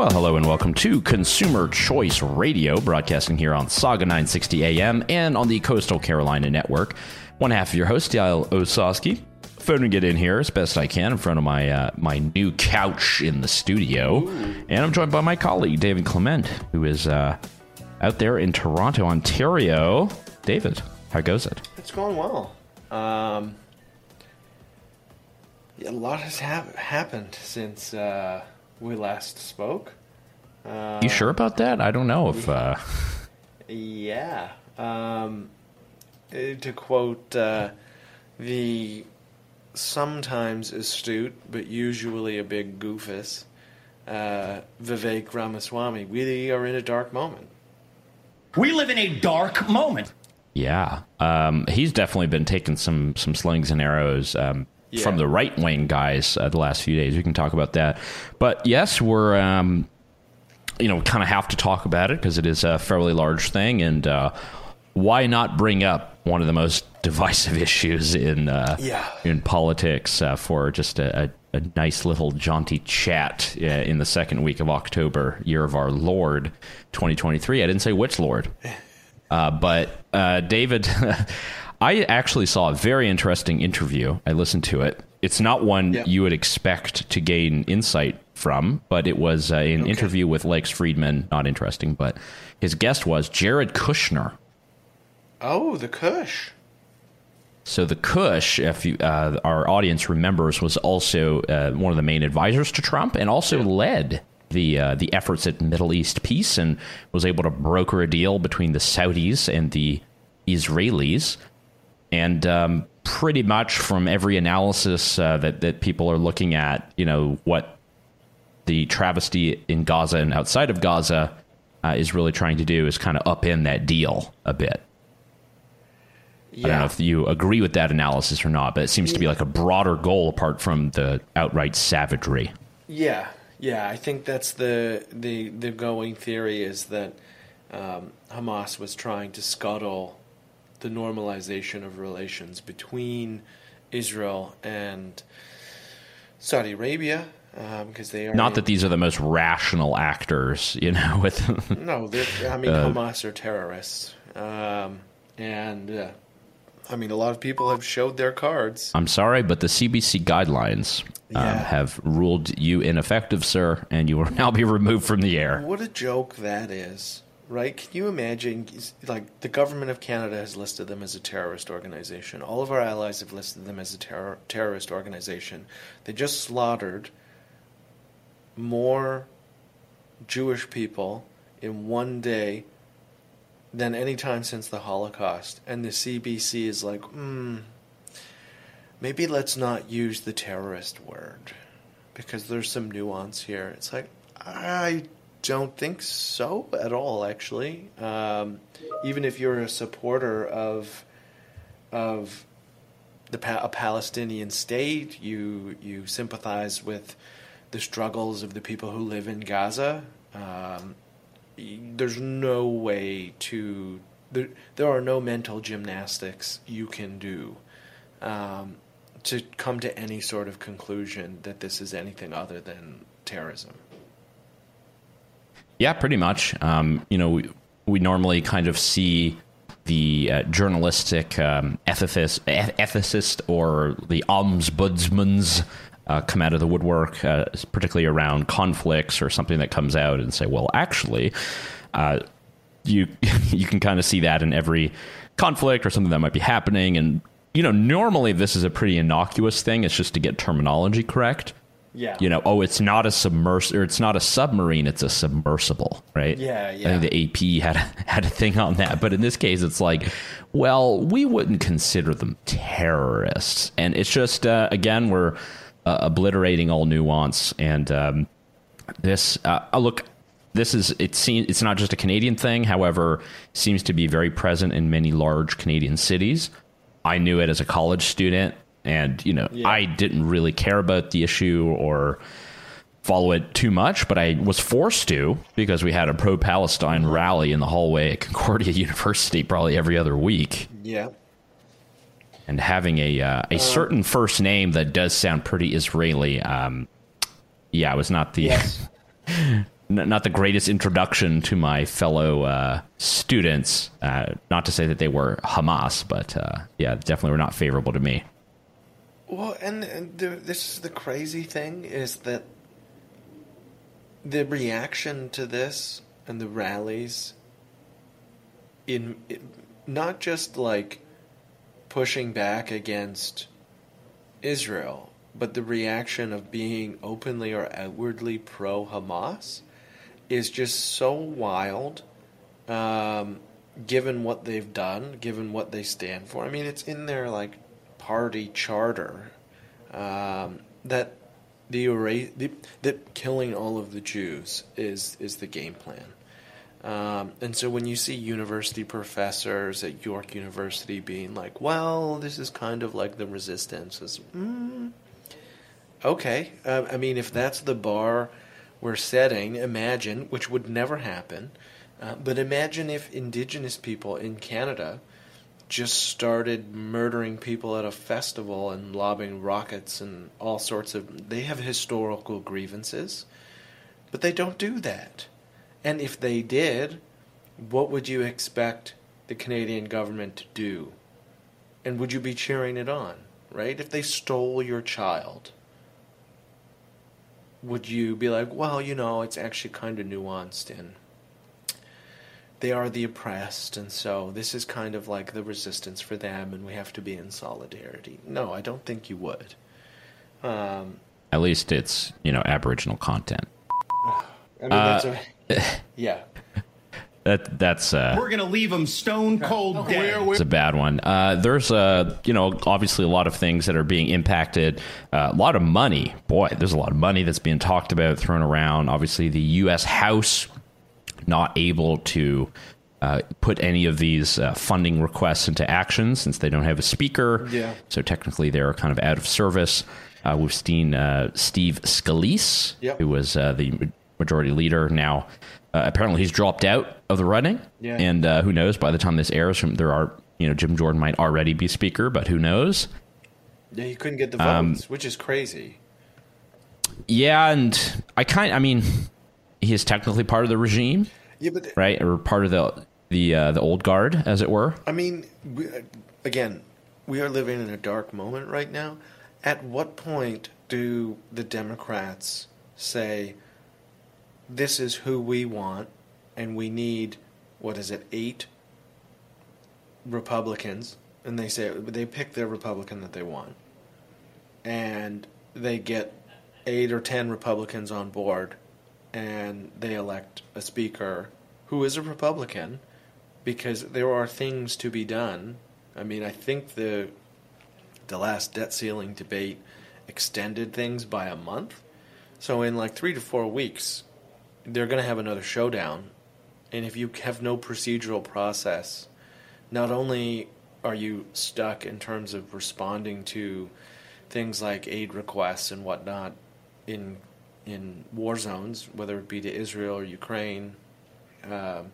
Well, hello and welcome to Consumer Choice Radio, broadcasting here on Sauga 960 AM and on the Coastal Carolina Network. One half of your host, Yael Ossowski, phoning it in here as best I can in front of my uh, my new couch in the studio, Ooh. and I'm joined by my colleague David Clement, who is uh, out there in Toronto, Ontario. David, how goes it? It's going well. Um, a lot has ha- happened since uh, we last spoke. Uh, you sure about that? I don't know if. Uh... Yeah. Um, eh, to quote uh, the sometimes astute but usually a big goofus uh, Vivek Ramaswamy, we are in a dark moment. We live in a dark moment. Yeah, um, he's definitely been taking some some slings and arrows um, yeah. from the right wing guys uh, the last few days. We can talk about that. But yes, we're um, you know kind of have to talk about it because it is a fairly large thing, and uh, why not bring up one of the most divisive issues in uh, yeah. in politics uh, for just a, a, a, nice little jaunty chat uh, in the second week of October, year of our Lord, 2023. I didn't say which Lord, uh, but uh, David. I actually saw a very interesting interview. I listened to it. It's not one you would expect to gain insight from, but it was uh, an okay. interview with Lex Fridman. Not interesting, but his guest was Jared Kushner. Oh, the Kush. So the Kush, if you, uh, our audience remembers, was also uh, one of the main advisors to Trump, and also yeah. led the uh, the efforts at Middle East peace, and was able to broker a deal between the Saudis and the Israelis and um, pretty much from every analysis uh, that that people are looking at, you know what the travesty in Gaza and outside of Gaza uh, is really trying to do is kind of upend that deal a bit. Yeah. I don't know if you agree with that analysis or not, but it seems to be like a broader goal apart from the outright savagery. Yeah, yeah, I think that's the the the going theory is that um, Hamas was trying to scuttle the normalization of relations between Israel and Saudi Arabia because um, they are not that these are the most rational actors, you know. With no, I mean uh, Hamas are terrorists, um, and uh, I mean a lot of people have showed their cards. I'm sorry, but the CBC guidelines um, have ruled you ineffective, sir, and you will now be removed from the air. What a joke that is right? Can you imagine? Like the government of Canada has listed them as a terrorist organization. All of our allies have listed them as a terror, terrorist organization. They just slaughtered more Jewish people in one day than any time since the Holocaust. And the CBC is like, hmm, maybe let's not use the terrorist word because there's some nuance here. It's like, I don't think so at all. Actually, um, even if you're a supporter of of the a Palestinian state, you you sympathize with the struggles of the people who live in Gaza. Um, there's no way to there, there are no mental gymnastics you can do um, to come to any sort of conclusion that this is anything other than terrorism. Yeah, pretty much. Um, you know, we, we normally kind of see the uh, journalistic um, ethicist, ethicist or the ombudsmans uh, come out of the woodwork, uh, particularly around conflicts or something that comes out and say, well, actually, uh, you you can kind of see that in every conflict or something that might be happening. And you know, normally this is a pretty innocuous thing. It's just to get terminology correct. Yeah. You know, oh, it's not a submers or it's not a submarine, it's a submersible, right? Yeah, yeah. I think the AP had a, had a thing on that, but in this case, it's like, well, we wouldn't consider them terrorists, and it's just uh, again we're uh, obliterating all nuance, and um, this uh, look. This is it seems it's not just a Canadian thing. However, seems to be very present in many large Canadian cities. I knew it as a college student and you know yeah. I didn't really care about the issue or follow it too much, but I was forced to because we had a pro Palestine rally in the hallway at Concordia University probably every other week. Yeah. And having a uh, a um, certain first name that does sound pretty Israeli, um, yeah, it was not the yes. not the greatest introduction to my fellow uh, students. Uh, not to say that they were Hamas, but uh, yeah, definitely were not favorable to me. Well, and, the, this is the crazy thing is that the reaction to this and the rallies in, in not just like pushing back against Israel, but the reaction of being openly or outwardly pro Hamas is just so wild, um, given what they've done, given what they stand for. I mean, it's in their like party charter um, that the, the that killing all of the Jews is is the game plan. Um, and so when you see university professors at York University being like, well, this is kind of like the resistance, is, mm, okay. Uh, I mean, if that's the bar we're setting, imagine, which would never happen, uh, but imagine if indigenous people in Canada just started murdering people at a festival and lobbing rockets and all sorts of. They have historical grievances, but they don't do that. And if they did, what would you expect the Canadian government to do? And would you be cheering it on, right? If they stole your child, would you be like, well, you know, it's actually kind of nuanced and they are the oppressed, and so this is kind of like the resistance for them, and we have to be in solidarity. No, I don't think you would. Um, At least it's you know Aboriginal content. I mean, that's a, yeah. That that's uh, We're gonna leave them stone cold dead. it's a bad one. Uh, there's uh, you know obviously a lot of things that are being impacted. Uh, a lot of money, boy. There's a lot of money that's being talked about, thrown around. Obviously, the U.S. House not able to uh, put any of these uh, funding requests into action since they don't have a speaker. Yeah. So technically, they're kind of out of service. Uh, we've seen uh, Steve Scalise, Yep. who was uh, the majority leader. Now, uh, apparently, he's dropped out of the running. Yeah. And uh, who knows? By the time this airs, there are you know Jim Jordan might already be speaker, but who knows? Yeah, you couldn't get the Um, votes, which is crazy. Yeah, and I kind. I mean, he is technically part of the regime, Yeah, but right, or part of the the uh, the old guard, as it were. I mean, we, again, we are living in a dark moment right now. At what point do the Democrats say, this is who we want, and we need, what is it, eight Republicans? And they say, they pick their Republican that they want. And they get eight or ten Republicans on board, and they elect a speaker who is a Republican because there are things to be done. I mean, I think the the last debt ceiling debate extended things by a month. So in like 3 to 4 weeks, they're going to have another showdown. And if you have no procedural process, not only are you stuck in terms of responding to things like aid requests and whatnot in in war zones, whether it be to Israel or Ukraine, um,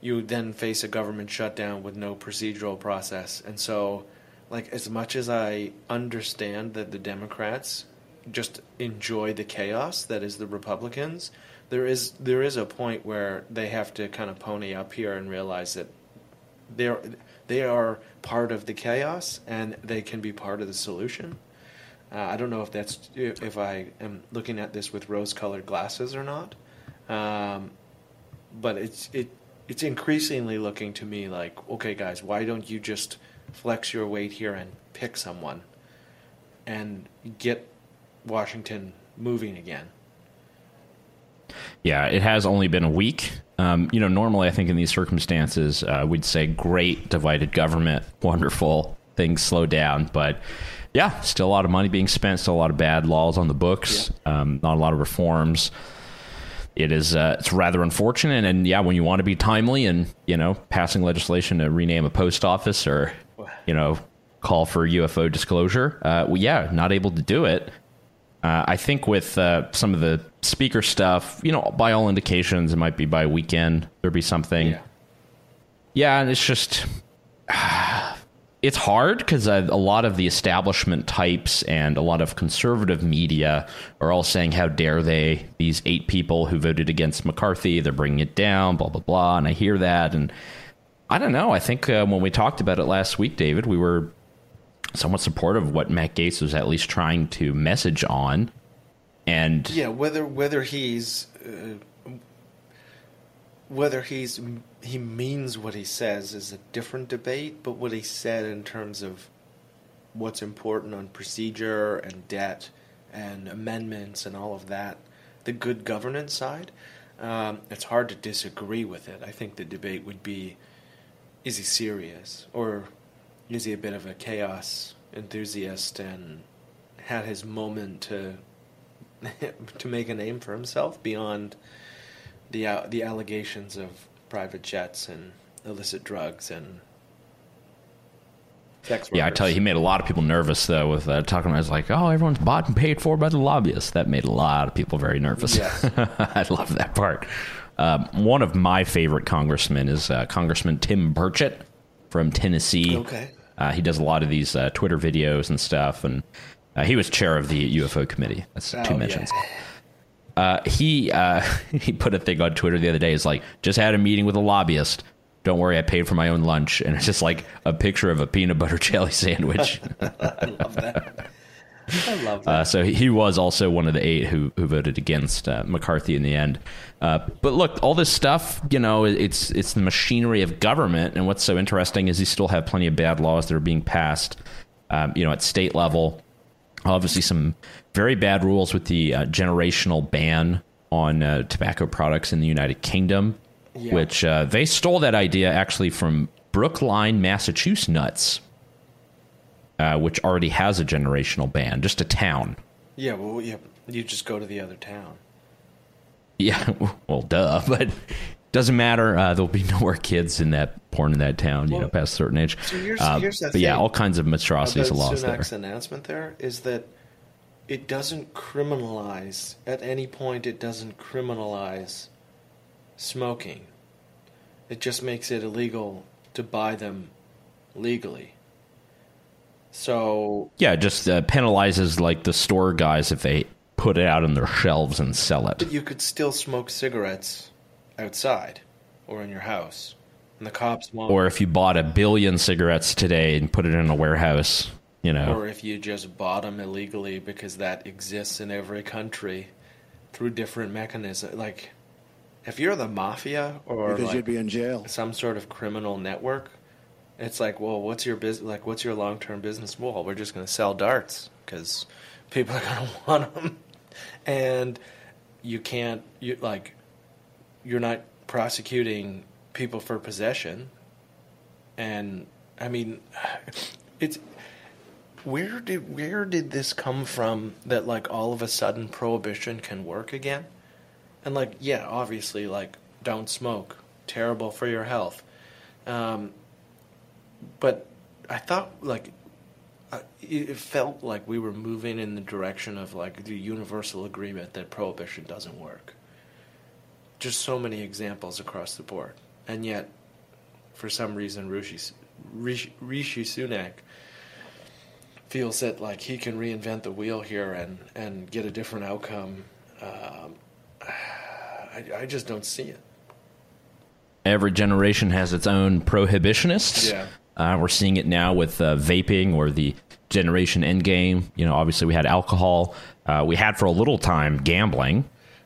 you then face a government shutdown with no procedural process. And so, like, as much as I understand that the Democrats just enjoy the chaos that is the Republicans, there is there is a point where they have to kind of pony up here and realize that they're they are part of the chaos and they can be part of the solution. Uh, I don't know if that's if I am looking at this with rose-colored glasses or not, um, but it's it it's increasingly looking to me like, okay, guys, why don't you just flex your weight here and pick someone and get Washington moving again? Yeah, it has only been a week. Um, you know, normally I think in these circumstances uh, we'd say great divided government, wonderful things slow down, but yeah, still a lot of money being spent, still a lot of bad laws on the books, um, not a lot of reforms. It is uh, it's rather unfortunate, and yeah, when you want to be timely and you know passing legislation to rename a post office or you know call for UFO disclosure, uh, well, yeah, not able to do it. Uh, I think with uh, some of the speaker stuff, you know, by all indications, it might be by weekend there'll be something. Yeah, and it's just it's hard because uh, a lot of the establishment types and a lot of conservative media are all saying, "How dare they? These eight people who voted against McCarthy, they're bringing it down." Blah blah blah. And I hear that, and I don't know. I think uh, when we talked about it last week, David, we were somewhat supportive of what Matt Gaetz was at least trying to message on. And yeah, whether whether he's uh, whether he's he means what he says is a different debate, but what he said in terms of what's important on procedure and debt and amendments and all of that, the good governance side, um, it's hard to disagree with it. I think the debate would be is he serious or is he a bit of a chaos enthusiast and had his moment to to make a name for himself beyond the uh, the allegations of private jets and illicit drugs and sex yeah, I tell you, he made a lot of people nervous though with uh, talking. about. was like, "Oh, everyone's bought and paid for by the lobbyists." That made a lot of people very nervous. Yes. I love that part. Um, one of my favorite congressmen is uh, Congressman Tim Burchett from Tennessee. Okay. Uh, he does a lot of these uh, Twitter videos and stuff, and uh, he was chair of the UFO committee. That's Oh, two yeah. Uh, he uh, he put a thing on Twitter the other day. It's like just had a meeting with a lobbyist. Don't worry, I paid for my own lunch, and it's just like a picture of a peanut butter jelly sandwich. I love that. I love that. Uh, so he was also one of the eight who who voted against uh, McCarthy in the end. Uh, but look, all this stuff, you know, it's it's the machinery of government, and what's so interesting is you still have plenty of bad laws that are being passed, um, you know, at state level. Obviously, some very bad rules with the uh, generational ban on uh, tobacco products in the United Kingdom, Yeah. which uh, they stole that idea actually from Brookline, Massachusetts, nuts, uh, which already has a generational ban, just a town. yeah, well, yeah, you just go to the other town. Yeah, well, duh, but doesn't matter. Uh, there'll be no more kids in that born in that town, you know, past a certain age. so here's- Uh, here's the but yeah, all kinds of monstrosities of about laws there. Sunak's announcement there is that it doesn't criminalize at any point. It doesn't criminalize smoking. It just makes it illegal to buy them legally. So Yeah, it just uh, penalizes like the store guys if they put it out on their shelves and sell it. but you could still smoke cigarettes outside or in your house, and the cops won't. Or if you bought a billion cigarettes today and put it in a warehouse, you know. or if you just bought them illegally because that exists in every country through different mechanisms. Like, if you're the mafia or because like you'd be in jail. some sort of criminal network, it's like, well, what's your business? Like, what's your long term business? Well, we're just going to sell darts because people are going to want them, and you can't. You like, you're not prosecuting people for possession, and I mean, it's where did where did this come from that like all of a sudden prohibition can work again? And like yeah, obviously like don't smoke, terrible for your health. Um, but I thought like it it felt like we were moving in the direction of like the universal agreement that prohibition doesn't work. Just so many examples across the board, and yet for some reason Rishi Rishi, Rishi Sunak feels that like he can reinvent the wheel here and and get a different outcome. Um, I, I just don't see it. Every generation has its own prohibitionists. Yeah. Uh, we're seeing it now with uh, vaping or the generation endgame. You know, obviously we had alcohol. Uh, we had for a little time gambling.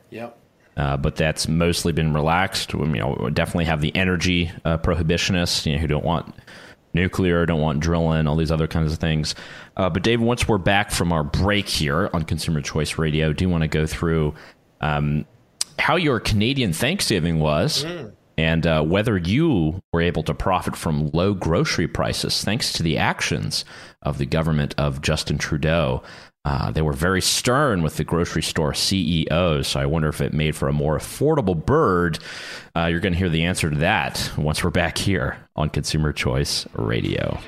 Yep. uh, but that's mostly been relaxed. We, you know, we definitely have the energy uh, prohibitionists, you know, who don't want nuclear, don't want drilling, all these other kinds of things. Uh, but Dave, once we're back from our break here on Consumer Choice Radio, do you want to go through um, how your Canadian Thanksgiving was? And uh, whether you were able to profit from low grocery prices thanks to the actions of the government of Justin Trudeau. Uh, they were very stern with the grocery store CEOs, so I wonder if it made for a more affordable bird. Uh, you're going to hear the answer to that once we're back here on Consumer Choice Radio.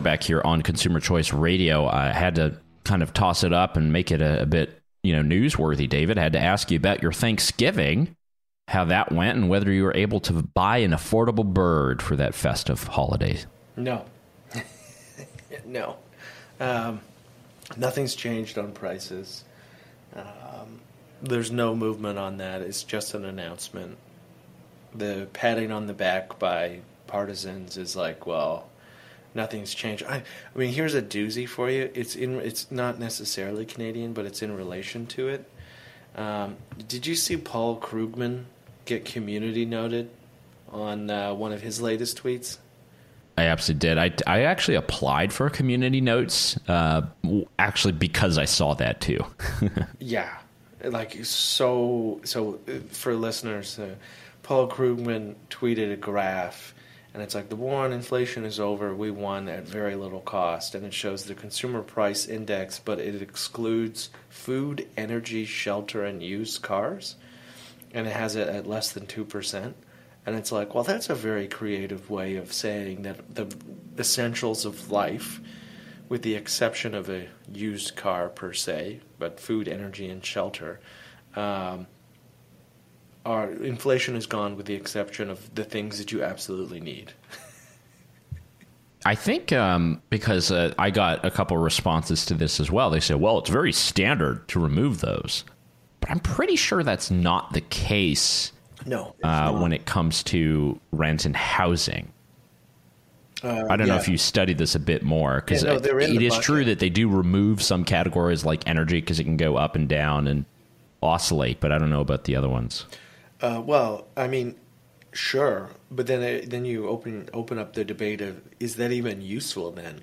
Back here on Consumer Choice Radio. I had to kind of toss it up and make it a, a bit, you know, newsworthy, David. I had to ask you about your Thanksgiving, how that went, and whether you were able to buy an affordable bird for that festive holiday. No. no. Um, nothing's changed on prices. Um, there's no movement on that. It's just an announcement. The patting on the back by partisans is like, well, nothing's changed. I, I mean, here's a doozy for you. It's in. It's not necessarily Canadian, but it's in relation to it. Um, did you see Paul Krugman get community noted on uh, one of his latest tweets? I absolutely did. I, I actually applied for community notes, uh, actually because I saw that too. yeah, like so. So uh, for listeners, uh, Paul Krugman tweeted a graph and it's like the war on inflation is over. We won at very little cost, and it shows the consumer price index, but it excludes food, energy, shelter, and used cars, and it has it at less than two percent. And it's like, well, that's a very creative way of saying that the essentials of life, with the exception of a used car per se, but food, energy, and shelter. Um, our inflation is gone with the exception of the things that you absolutely need. I think um, because uh, I got a couple responses to this as well. They said, well, it's very standard to remove those. But I'm pretty sure that's not the case no, uh, when it comes to rent and housing. Uh, I don't yeah. know if you studied this a bit more because yeah, no, it is bucket. true that they do remove some categories like energy because it can go up and down and oscillate, but I don't know about the other ones. Uh, well, I mean, sure, but then uh, then you open open up the debate of is that even useful then,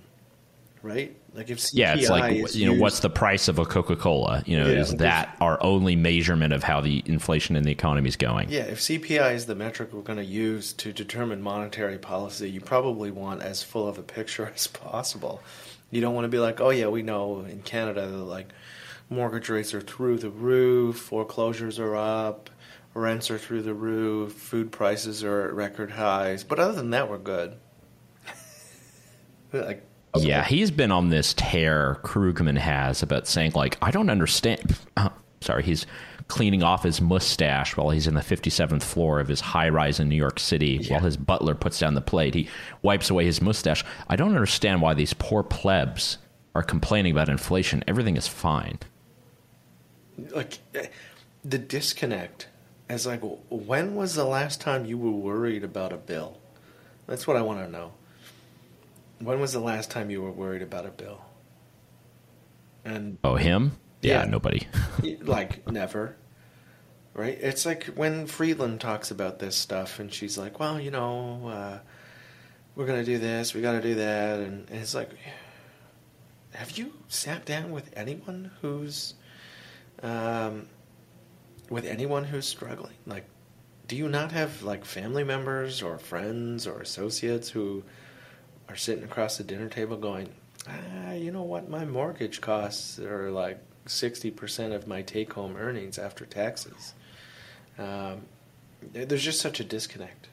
right? Like if CPI yeah, it's like you know used, what's the price of a Coca Cola? You know, yeah, is that our only measurement of how the inflation in the economy is going? Yeah, if CPI is the metric we're going to use to determine monetary policy, you probably want as full of a picture as possible. You don't want to be like, oh yeah, we know in Canada like mortgage rates are through the roof, foreclosures are up rents are through the roof, food prices are at record highs. But other than that, we're good. like, yeah, he's been on this tear. Krugman has about saying like, I don't understand. Uh, sorry, he's cleaning off his mustache while he's in the 57th floor of his high rise in New York City yeah. while his butler puts down the plate. He wipes away his mustache. I don't understand why these poor plebs are complaining about inflation. Everything is fine. Like eh, the disconnect as like, when was the last time you were worried about a bill? That's what I want to know. When was the last time you were worried about a bill? And oh, him? Yeah, yeah nobody. like never. Right? It's like when Freeland talks about this stuff, and she's like, "Well, you know, uh, we're gonna do this, we got to do that," and, and it's like, have you sat down with anyone who's um, with anyone who's struggling? Like, do you not have like family members or friends or associates who are sitting across the dinner table going, ah, you know what, my mortgage costs are like 60% of my take home earnings after taxes? Um, there's just such a disconnect.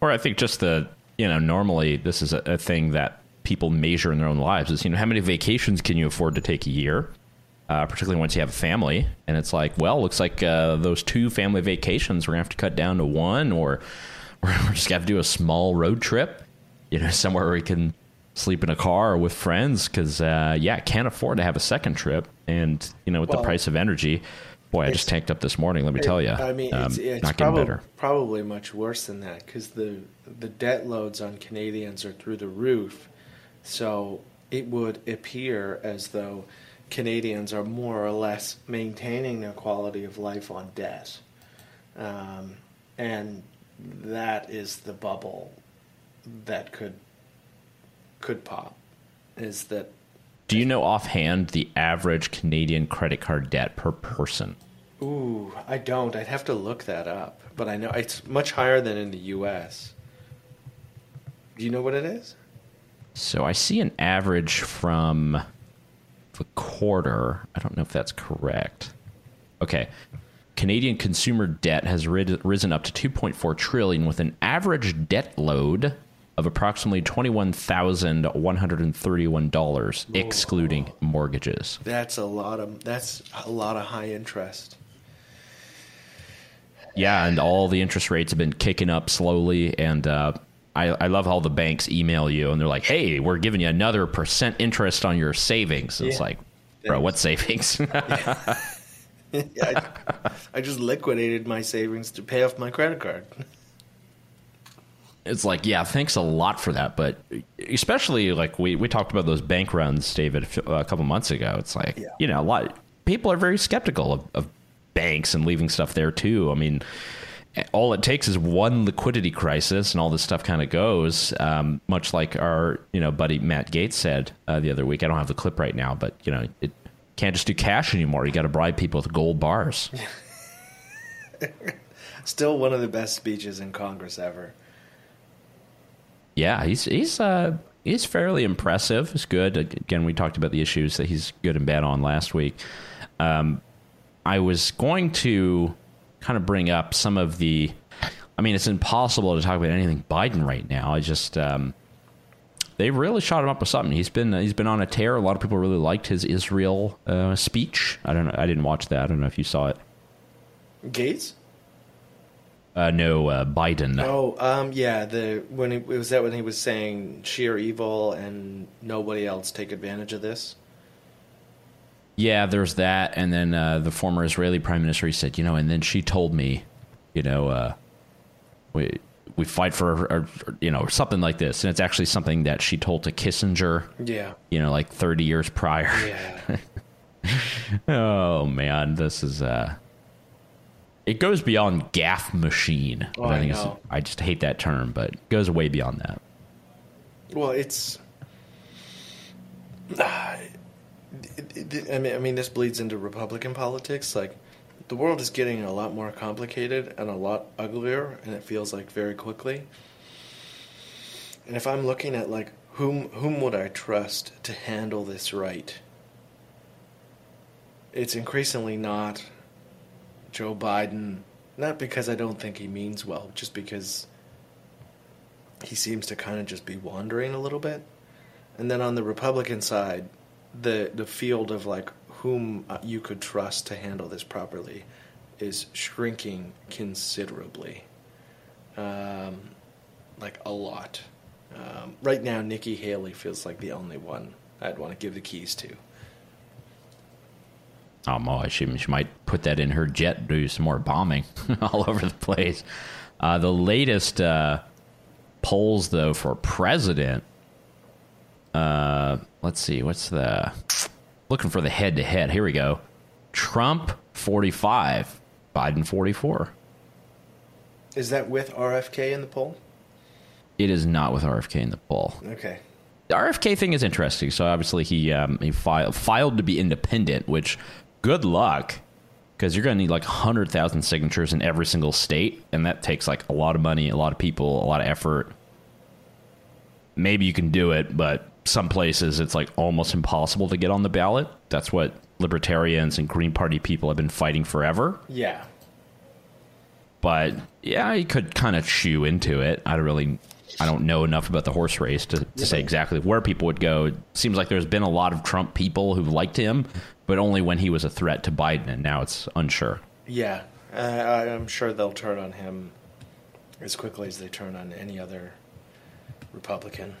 Or I think just the, you know, normally this is a, a thing that people measure in their own lives is, you know, how many vacations can you afford to take a year? Uh, particularly once you have a family. And it's like, well, looks like uh, those two family vacations we're gonna have to cut down to one, or we're just gonna have to do a small road trip, you know, somewhere where we can sleep in a car or with friends. Because uh, yeah, can't afford to have a second trip, and you know, with well, the price of energy. Boy, I just tanked up this morning. Let me tell you. I mean, um, it's, it's not getting better. Probably much worse than that because the the debt loads on Canadians are through the roof. So it would appear as though Canadians are more or less maintaining their quality of life on debt. Um, and that is the bubble that could could pop is that do you know offhand the average Canadian credit card debt per person? Ooh, I don't. I'd have to look that up. But I know it's much higher than in the US. Do you know what it is? So I see an average from the quarter. I don't know if that's correct. Okay. Canadian consumer debt has risen up to 2.4 trillion with an average debt load of approximately $21,131, excluding mortgages. That's a lot of that's a lot of high interest. Yeah, and all the interest rates have been kicking up slowly. And uh, I, I love how the banks email you and they're like, hey, we're giving you another percent interest on your savings. It's Yeah. like, bro, what savings? Yeah, I, I just liquidated my savings to pay off my credit card. it's like, yeah, thanks a lot for that. But especially like we, we talked about those bank runs, David, a a couple months ago. It's like, Yeah. you know, a lot people are very skeptical of, of banks and leaving stuff there too. I mean, all it takes is one liquidity crisis and all this stuff kind of goes. Um, much like our, you know, buddy Matt Gaetz said uh, the other week. I don't have the clip right now, but you know, it can't just do cash anymore. You got to bribe people with gold bars. Still one of the best speeches in Congress ever. Yeah, he's he's uh he's fairly impressive. He's good. Again, we talked about the issues that he's good and bad on last week. Um, I was going to kind of bring up some of the. I mean, it's impossible to talk about anything Biden right now. I just um, they really shot him up with something. He's been he's been on a tear. A lot of people really liked his Israel uh, speech. I don't know. I didn't watch that. I don't know if you saw it. Gaetz? Uh, no, uh, Biden. Oh, um, yeah. The when he, was that when he was saying sheer evil and nobody else take advantage of this. Yeah, there's that, and then uh, the former Israeli prime minister he said, you know, and then she told me, you know, uh, we we fight for, or, or, you know, something like this, and it's actually something that she told to Kissinger, Yeah. you know, like 30 years prior. Yeah. Oh man, this is uh, it goes beyond gaffe machine. Oh, I think know. I just hate that term, but it goes way beyond that. Well, it's. I mean, I mean, this bleeds into Republican politics. Like, the world is getting a lot more complicated and a lot uglier, and it feels like very quickly. And if I'm looking at like whom whom would I trust to handle this right, it's increasingly not Joe Biden. Not because I don't think he means well, just because he seems to kind of just be wandering a little bit. And then on the Republican side, the the field of like whom uh, you could trust to handle this properly is shrinking considerably, um, like a lot. Um, right now, Nikki Haley feels like the only one I'd want to give the keys to. Oh boy, she, she might put that in her jet, do some more bombing all over the place. Uh, the latest uh, polls, though, for president. Uh, let's see, what's the looking for the head to head? Here we go. Trump forty five, Biden forty four. Is that with RFK in the poll? It is not with RFK in the poll. Okay. The RFK thing is interesting. So obviously he um, he filed filed to be independent, which good luck because you're going to need like hundred thousand signatures in every single state, and that takes like a lot of money, a lot of people, a lot of effort. Maybe you can do it, but some places it's like almost impossible to get on the ballot. That's what libertarians and Green Party people have been fighting forever. Yeah. But yeah, you could kind of chew into it. I don't really, I don't know enough about the horse race to, to say exactly where people would go. It seems like there's been a lot of Trump people who've liked him, but only when he was a threat to Biden, and now it's unsure. Yeah. Uh, I'm sure they'll turn on him as quickly as they turn on any other Republican.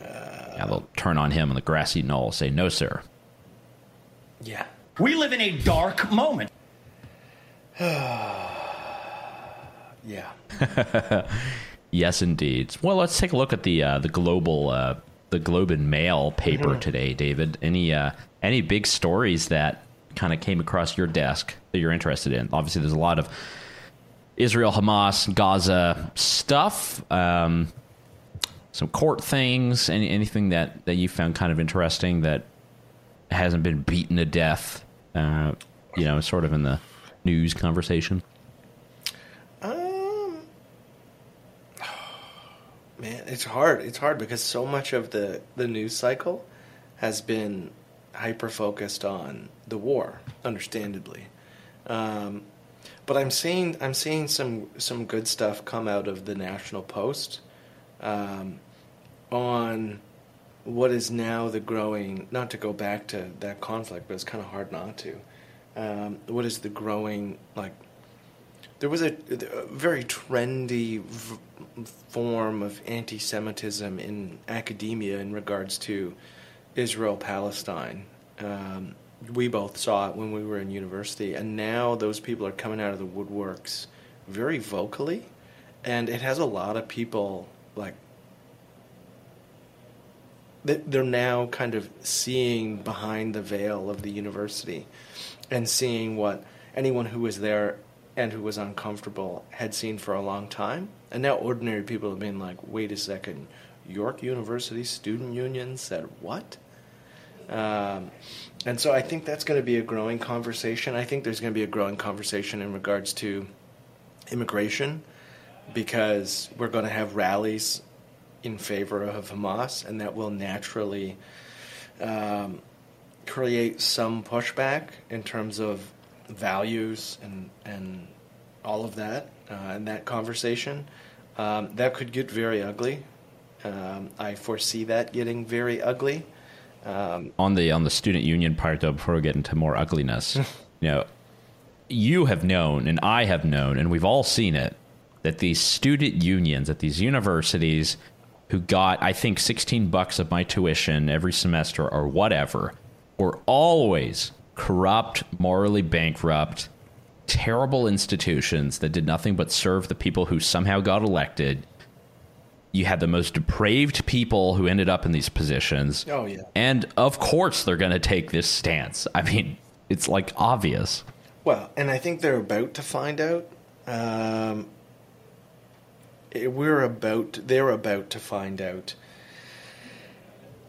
Yeah, they'll turn on him on the grassy knoll, say no, sir. Yeah. We live in a dark moment. Yeah. Yes, indeed. Well, let's take a look at the uh, the global uh, the Globe and Mail paper today, David. Any uh, any big stories that kind of came across your desk that you're interested in? Obviously, there's a lot of Israel, Hamas, Gaza stuff. Um, some court things. Any anything that that you found kind of interesting that hasn't been beaten to death? Uh, you know, sort of in the news conversation. Um, man, it's hard. It's hard because so much of the the news cycle has been hyper focused on the war, understandably. Um, but I'm seeing I'm seeing some some good stuff come out of the National Post. um, on what is now the growing, not to go back to that conflict, but it's kind of hard not to. Um, what is the growing, like, there was a, a very trendy v- form of anti Semitism in academia in regards to Israel Palestine. Um, we both saw it when we were in university, and now those people are coming out of the woodworks very vocally, and it has a lot of people like they're now kind of seeing behind the veil of the university and seeing what anyone who was there and who was uncomfortable had seen for a long time. And now ordinary people have been like, wait a second, York University Student Union said what? Um, and so I think that's going to be a growing conversation. I think there's going to be a growing conversation in regards to immigration because we're going to have rallies in favor of Hamas, and that will naturally um, create some pushback in terms of values and and all of that uh, in that conversation. Um, that could get very ugly. Um, I foresee that getting very ugly. Um, on the on the student union part, though, before we get into more ugliness, you know, you have known and I have known, and we've all seen it, that these student unions at these universities who got, I think, 16 bucks of my tuition every semester or whatever, were always corrupt, morally bankrupt, terrible institutions that did nothing but serve the people who somehow got elected. You had the most depraved people who ended up in these positions. Oh, yeah. And of course, they're going to take this stance. I mean, it's like obvious. Well, and I think they're about to find out. Um, we're about they're about to find out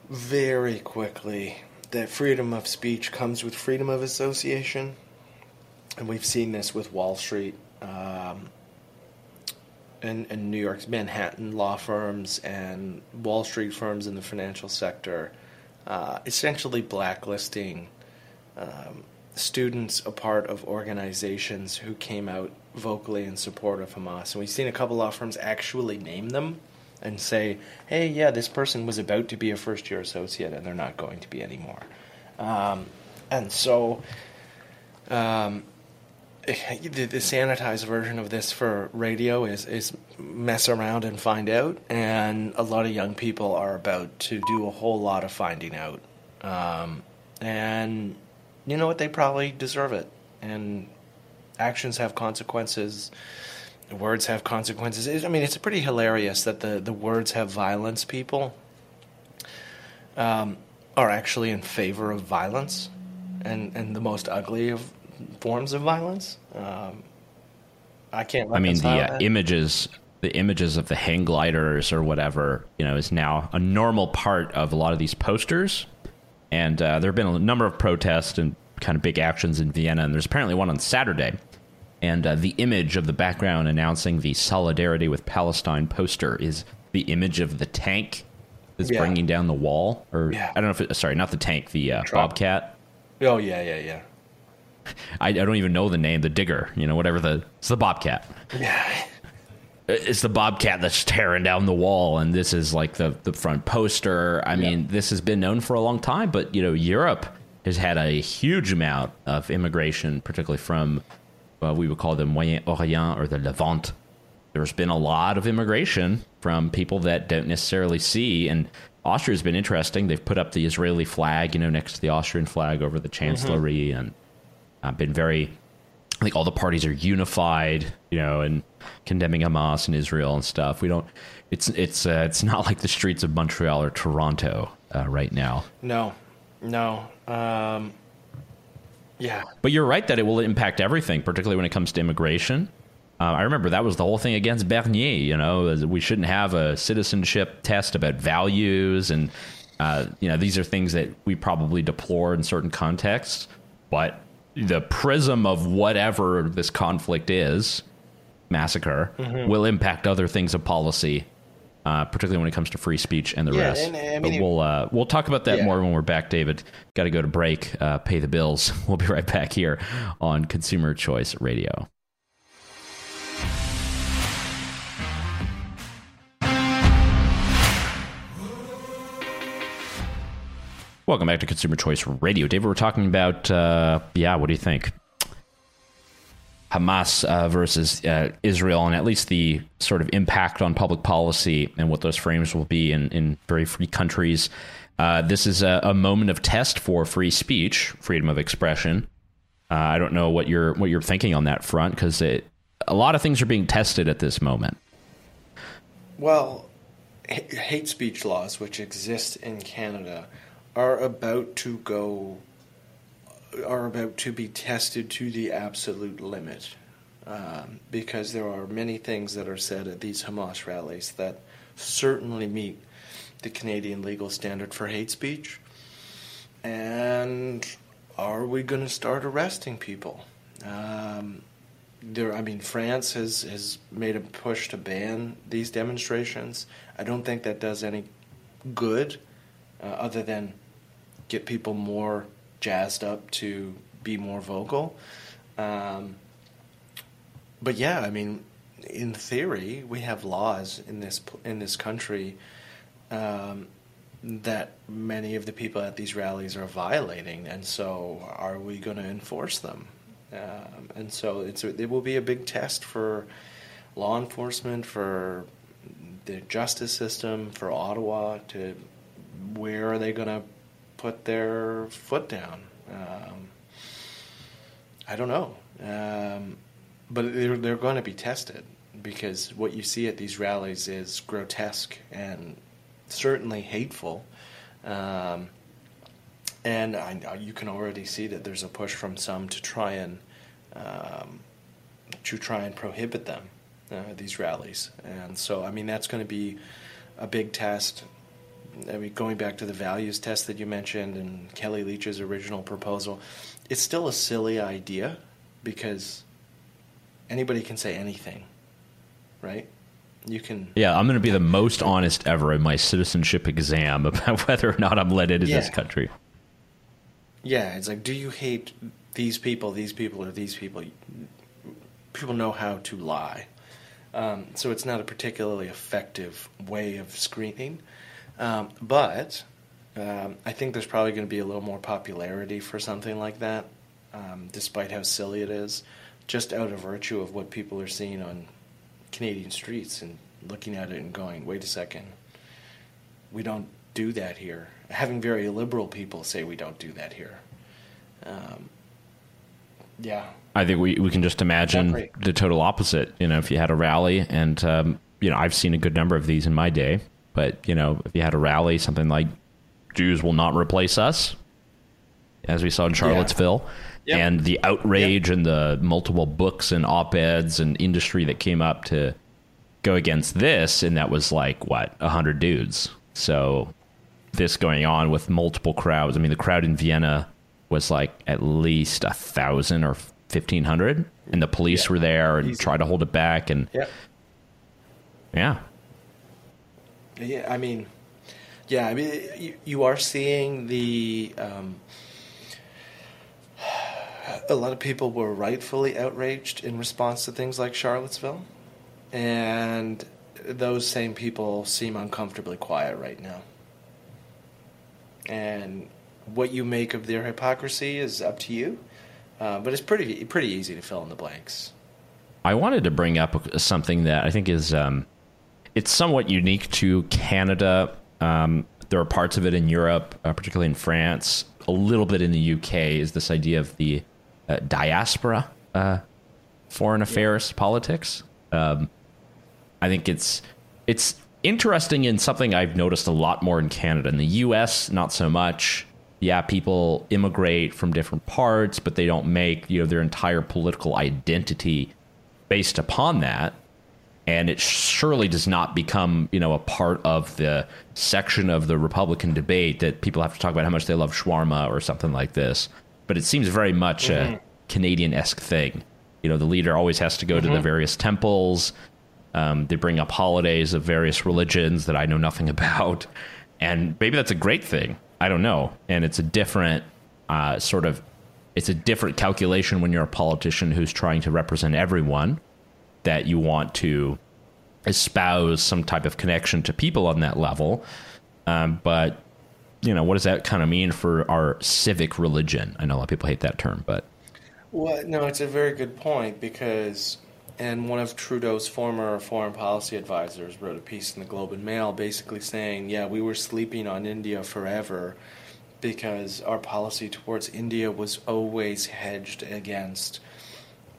very quickly that freedom of speech comes with freedom of association, and we've seen this with Wall Street um, and, and New York's Manhattan law firms and Wall Street firms in the financial sector, uh, essentially blacklisting um, students a part of organizations who came out vocally in support of Hamas. And we've seen a couple law firms actually name them and say, hey, yeah, this person was about to be a first year associate and they're not going to be anymore. Um, and so um, the, the, sanitized version of this for radio is, is mess around and find out. And a lot of young people are about to do a whole lot of finding out. Um, and you know what? They probably deserve it. And actions have consequences. Words have consequences. I mean, it's pretty hilarious that the, the words have violence people um, are actually in favor of violence and, and the most ugly of forms of violence. Um, I can't. I mean, the uh, images, the images of the hang gliders or whatever, you know, is now a normal part of a lot of these posters. And uh, there have been a number of protests and kind of big actions in Vienna, and there's apparently one on Saturday. And uh, the image of the background announcing the Solidarity with Palestine poster is the image of the tank that's yeah. bringing down the wall. Or yeah. I don't know if it, sorry, not the tank, the uh, Bobcat. Oh yeah, yeah, yeah. I, I don't even know the name, the digger. You know, whatever the it's the Bobcat. Yeah. It's the Bobcat that's tearing down the wall, and this is like the the front poster. I mean, this has been known for a long time, but you know, Europe has had a huge amount of immigration, particularly from uh, we would call the Moyen Orient or the Levant. There's been a lot of immigration from people that don't necessarily see, and Austria's been interesting. They've put up the Israeli flag, you know, next to the Austrian flag over the chancellery, mm-hmm. and uh, been very. I think all the parties are unified, you know, and condemning Hamas and Israel and stuff. We don't. It's it's uh, it's not like the streets of Montreal or Toronto uh, right now. No, no, um, yeah. But you're right that it will impact everything, particularly when it comes to immigration. Uh, I remember that was the whole thing against Bernier. You know, we shouldn't have a citizenship test about values, and uh, you know, these are things that we probably deplore in certain contexts. But the prism of whatever this conflict is, massacre, mm-hmm. will impact other things of policy uh, particularly when it comes to free speech and the yeah, rest. And, I mean, but we'll uh, we'll talk about that yeah. more when we're back, David. Got to go to break, uh, pay the bills. We'll be right back here on Consumer Choice Radio. Welcome back to Consumer Choice Radio, David. We're talking about, uh, yeah, what do you think? Hamas uh, versus uh, Israel, and at least the sort of impact on public policy and what those frames will be in, in very free countries. Uh, this is a, a, moment of test for free speech, freedom of expression. Uh, I don't know what you're what you're thinking on that front because a lot of things are being tested at this moment. Well, hate speech laws, which exist in Canada, are about to go are about to be tested to the absolute limit um, because there are many things that are said at these Hamas rallies that certainly meet the Canadian legal standard for hate speech. And are we going to start arresting people? Um, there, I mean, France has, has made a push to ban these demonstrations. I don't think that does any good uh, other than get people more jazzed up to be more vocal. Um, but yeah, I mean, in theory, we have laws in this in this country um, that many of the people at these rallies are violating, and so are we going to enforce them? Um, and so it's it will be a big test for law enforcement, for the justice system, for Ottawa to where are they going to put their foot down. Um, I don't know, um, but they're they're going to be tested because what you see at these rallies is grotesque and certainly hateful. Um, and I, you can already see that there's a push from some to try and um, to try and prohibit them uh, these rallies. And so, I mean, that's going to be a big test. I mean, going back to the values test that you mentioned and Kellie Leitch's original proposal, it's still a silly idea because anybody can say anything, right? You can. Yeah, I'm going to be the most honest ever in my citizenship exam about whether or not I'm let into yeah. this country. Yeah, it's like, do you hate these people, these people, or these people? People know how to lie. Um, so it's not a particularly effective way of screening. Um, but um, I think there's probably going to be a little more popularity for something like that, um, despite how silly it is, just out of virtue of what people are seeing on Canadian streets and looking at it and going, wait a second, we don't do that here. Having very liberal people say we don't do that here. Um, yeah. I think we, we can just imagine the total opposite. You know, if you had a rally, and, um, you know, I've seen a good number of these in my day, but, you know, if you had a rally, something like Jews will not replace us, as we saw in Charlottesville. Yeah. Yep. And the outrage yep. and the multiple books and op eds and industry that came up to go against this, and that was like, what, 100 dudes. So this going on with multiple crowds. I mean, the crowd in Vienna was like at least a thousand or fifteen hundred, and the police yeah. were there and Easy. tried to hold it back. And yep. yeah, yeah. I mean, yeah. I mean, you, you are seeing the. Um, a lot of people were rightfully outraged in response to things like Charlottesville, and those same people seem uncomfortably quiet right now. And what you make of their hypocrisy is up to you. Uh, but it's pretty pretty easy to fill in the blanks. I wanted to bring up something that I think is um, it's somewhat unique to Canada. Um, there are parts of it in Europe, uh, particularly in France, a little bit in the UK. Is this idea of the uh, diaspora uh, foreign affairs yeah. politics? Um, I think it's it's interesting in something I've noticed a lot more in Canada. In the U.S., not so much yeah, people immigrate from different parts, but they don't make you know their entire political identity based upon that. And it surely does not become, you know, a part of the section of the Republican debate that people have to talk about how much they love shawarma or something like this. But it seems very much mm-hmm. a Canadian esque thing. You know, the leader always has to go mm-hmm. to the mm-hmm. various temples. Um, they bring up holidays of various religions that I know nothing about. And maybe that's a great thing. I don't know. And it's a different uh, sort of it's a different calculation when you're a politician who's trying to represent everyone that you want to espouse some type of connection to people on that level. Um, but you know, what does that kind of mean for our civic religion? I know a lot of people hate that term, but Well, no, it's a very good point because, and one of Trudeau's former foreign policy advisors wrote a piece in the Globe and Mail basically saying, yeah, we were sleeping on India forever because our policy towards India was always hedged against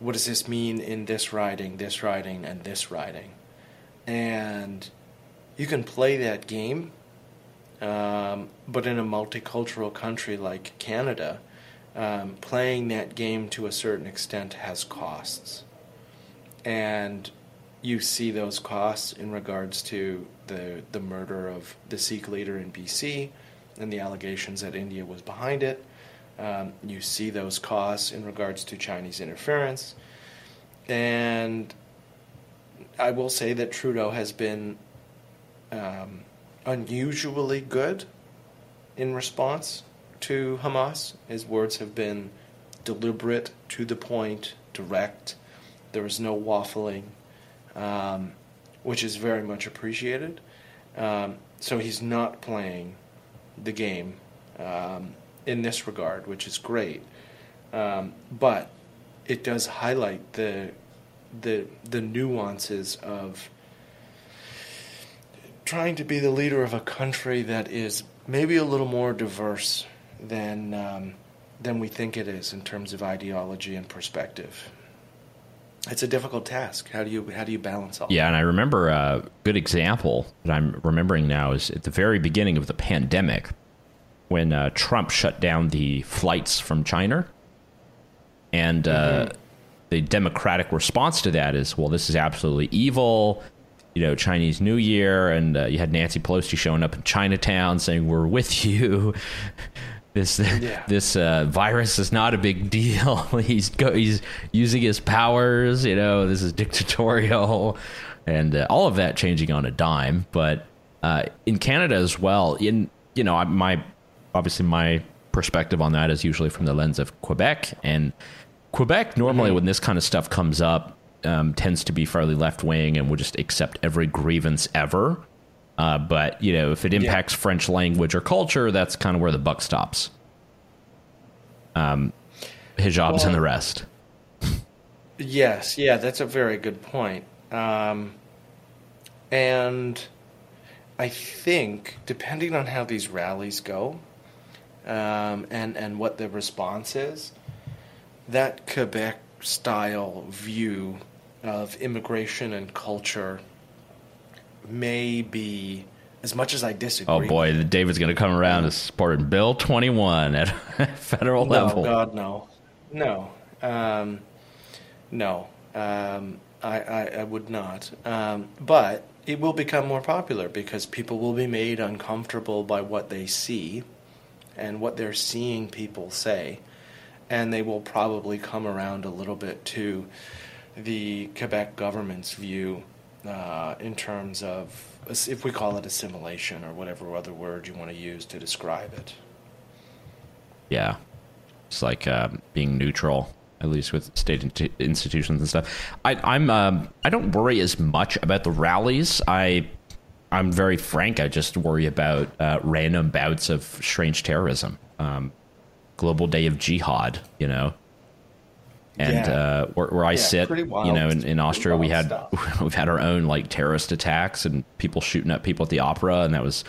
what does this mean in this riding, this riding, and this riding? And you can play that game, um, but in a multicultural country like Canada, um, playing that game to a certain extent has costs. And you see those costs in regards to the, the murder of the Sikh leader in BC and the allegations that India was behind it. Um, you see those costs in regards to Chinese interference. And I will say that Trudeau has been um, unusually good in response to Hamas. His words have been deliberate, to the point, direct. There was no waffling, um, which is very much appreciated. Um, so he's not playing the game um, in this regard, which is great. Um, but it does highlight the the the nuances of trying to be the leader of a country that is maybe a little more diverse than um, than we think it is in terms of ideology and perspective. It's a difficult task. How do you how do you balance all? Yeah, and I remember a good example that I'm remembering now is at the very beginning of the pandemic when uh, Trump shut down the flights from China, and uh, mm-hmm. the Democratic response to that is, well, this is absolutely evil. You know, Chinese New Year, and uh, you had Nancy Pelosi showing up in Chinatown saying, "We're with you." This yeah. this uh, virus is not a big deal. he's go, he's using his powers. You know, this is dictatorial, and uh, all of that changing on a dime. But uh, in Canada as well, in you know, my obviously my perspective on that is usually from the lens of Quebec and Quebec. Normally, mm-hmm. when this kind of stuff comes up, um, tends to be fairly left wing and will just accept every grievance ever. Uh, but you know, if it impacts yeah. French language or culture, that's kind of where the buck stops. Um, hijabs well, and the rest. yes, yeah, that's a very good point. Um, and I think, depending on how these rallies go, um, and and what the response is, that Quebec style view of immigration and culture may be as much as I disagree. Oh boy, David's going to come around to supporting Bill 21 at federal no, level. God, no, no, um, no. Um, I, I, I, would not. Um, but it will become more popular because people will be made uncomfortable by what they see and what they're seeing people say, and they will probably come around a little bit to the Quebec government's view uh, in terms of if we call it assimilation or whatever other word you want to use to describe it. Yeah, it's like uh, being neutral, at least with state institutions and stuff. I, I'm um, I don't worry as much about the rallies. I I'm very frank. I just worry about uh, random bouts of strange terrorism. Um, global day of jihad, you know, and yeah. uh, where, where, I yeah, sit, you know, in, in Austria, we had stuff. we've had our own like terrorist attacks and people shooting at people at the opera, and that was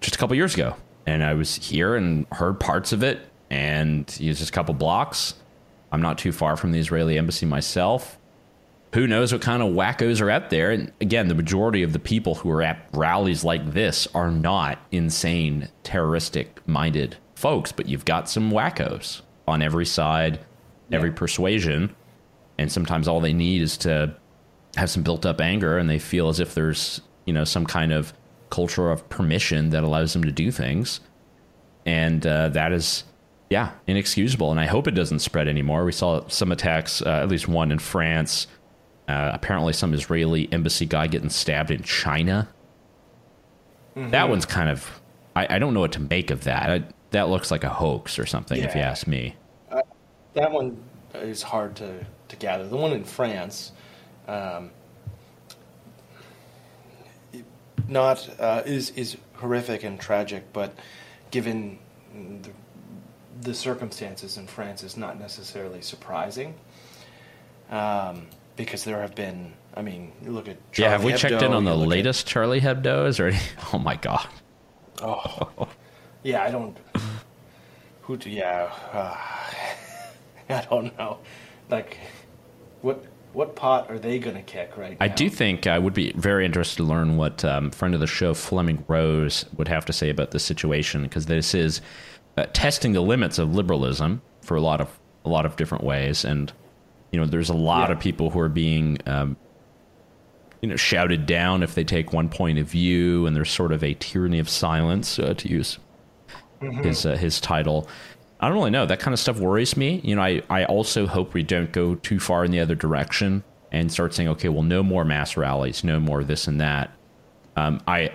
just a couple years ago. And I was here and heard parts of it, and it was just a couple blocks. I'm not too far from the Israeli embassy myself. Who knows what kind of wackos are out there? And again, the majority of the people who are at rallies like this are not insane, terroristic minded folks, but you've got some wackos on every side every persuasion. And sometimes all they need is to have some built up anger and they feel as if there's, you know, some kind of culture of permission that allows them to do things. And uh, that is, yeah, inexcusable. And I hope it doesn't spread anymore. We saw some attacks, uh, at least one in France. Uh, apparently, some Israeli embassy guy getting stabbed in China. Mm-hmm. That one's kind of, I, I, don't know what to make of that. I, that looks like a hoax or something, yeah. if you ask me that one is hard to, to gather. The one in France, um, not uh, is is horrific and tragic, but given the, the circumstances in France, is not necessarily surprising. Um, because there have been, I mean, you look at Charlie yeah, have we Hebdo, checked in on the look at- latest Charlie Hebdo's or? Oh my god. Oh, yeah, I don't. Who? Do, yeah, uh, I don't know. Like, what what pot are they gonna kick right I do think I would be very interested to learn what um, friend of the show Flemming Rose would have to say about this situation because this is uh, testing the limits of liberalism for a lot of a lot of different ways, and you know, there's a lot Yeah. of people who are being um, you know shouted down if they take one point of view, and there's sort of a tyranny of silence uh, to use his uh, his title. I don't really know. That kind of stuff worries me. You know, I, I also hope we don't go too far in the other direction and start saying, okay, well, no more mass rallies, no more this and that. Um, I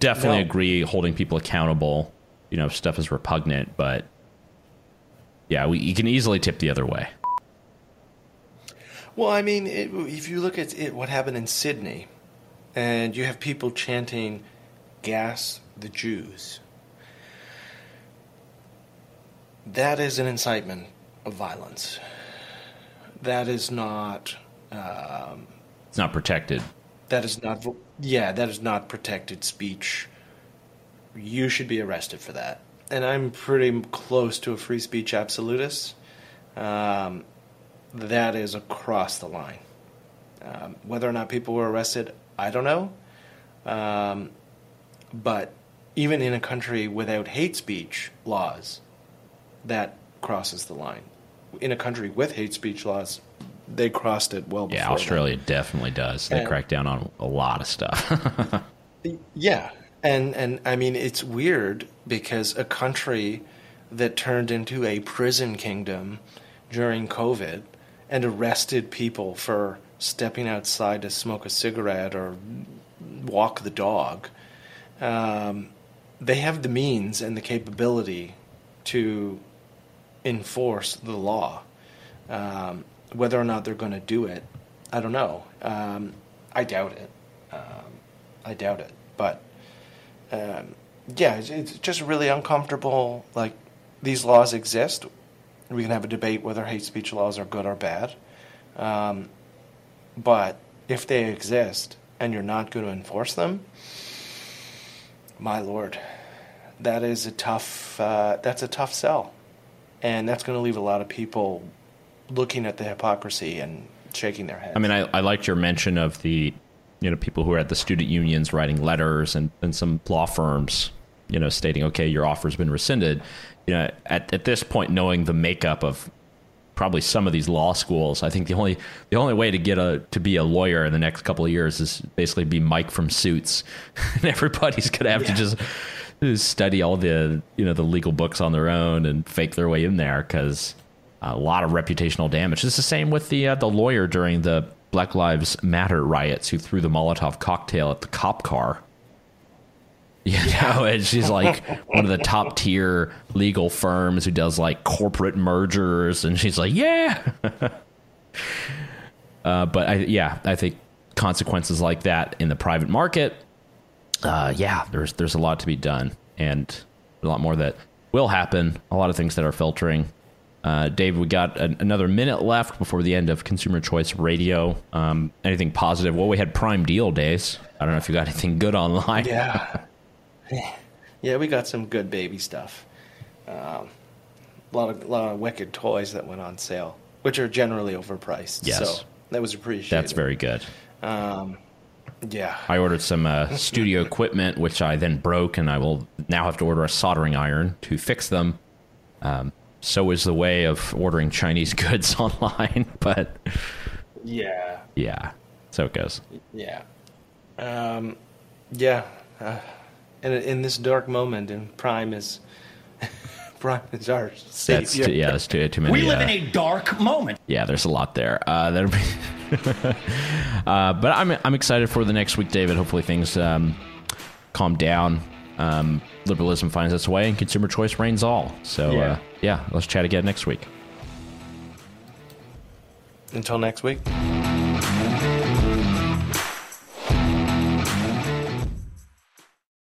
definitely No. agree holding people accountable. You know, if stuff is repugnant, but yeah, we you can easily tip the other way. Well, I mean, it, if you look at it, what happened in Sydney, and you have people chanting, "Gas the Jews," that is an incitement of violence. That is not. Um, It's not protected. that is not. Yeah, that is not protected speech. You should be arrested for that. And I'm pretty close to a free speech absolutist. Um, that is across the line. Um, whether or not people were arrested, I don't know. Um, but even in a country without hate speech laws, that crosses the line. In a country with hate speech laws, they crossed it well before. Yeah, that. Australia definitely does. They And- crack down on a lot of stuff. Yeah, and and I mean it's weird because a country that turned into a prison kingdom during COVID and arrested people for stepping outside to smoke a cigarette or walk the dog, um, they have the means and the capability to enforce the law. Um, whether or not they're going to do it, I don't know. Um, I doubt it. Um, I doubt it. But um, yeah, it's, it's just really uncomfortable. Like these laws exist. We can have a debate whether hate speech laws are good or bad. Um, but if they exist and you're not going to enforce them, my lord, that is a tough. Uh, that's a tough sell, and that's going to leave a lot of people looking at the hypocrisy and shaking their heads. I mean, I, I liked your mention of the, you know, people who are at the student unions writing letters and, and some law firms, you know, stating, okay, your offer's been rescinded. You know, at, at this point, knowing the makeup of probably some of these law schools, I think the only the only way to get a to be a lawyer in the next couple of years is basically be Mike from Suits, and everybody's gonna have to Yeah. just just study all the you know the legal books on their own and fake their way in there because a lot of reputational damage. It's the same with the uh, the lawyer during the Black Lives Matter riots who threw the Molotov cocktail at the cop car. You know, and she's like one of the top tier legal firms who does like corporate mergers, and she's like, yeah. uh, but I, yeah, I think consequences like that in the private market, uh, yeah, there's there's a lot to be done, and a lot more that will happen. A lot of things that are filtering. Uh, Dave, we got an, another minute left before the end of Consumer Choice Radio. Um, anything positive? Well, we had Prime Deal days. I don't know if you got anything good online. Yeah. yeah, we got some good baby stuff. Um, a lot of lot of wicked toys that went on sale, which are generally overpriced. Yes. So that was appreciated. That's very good. Um, yeah. I ordered some uh, studio equipment, which I then broke, and I will now have to order a soldering iron to fix them. Um, so is the way of ordering Chinese goods online, but Yeah. yeah, so it goes. Yeah. Um, yeah. Uh, and in this dark moment, and Prime is Prime is our That's savior. too, yeah, that's too, too many. We live uh, in a dark moment. yeah, there's a lot there. Uh, that'll be. uh, but I'm I'm excited for the next week, David. Hopefully things um, calm down. Um, liberalism finds its way, and consumer choice reigns all. So Yeah. uh, yeah, let's chat again next week. Until next week.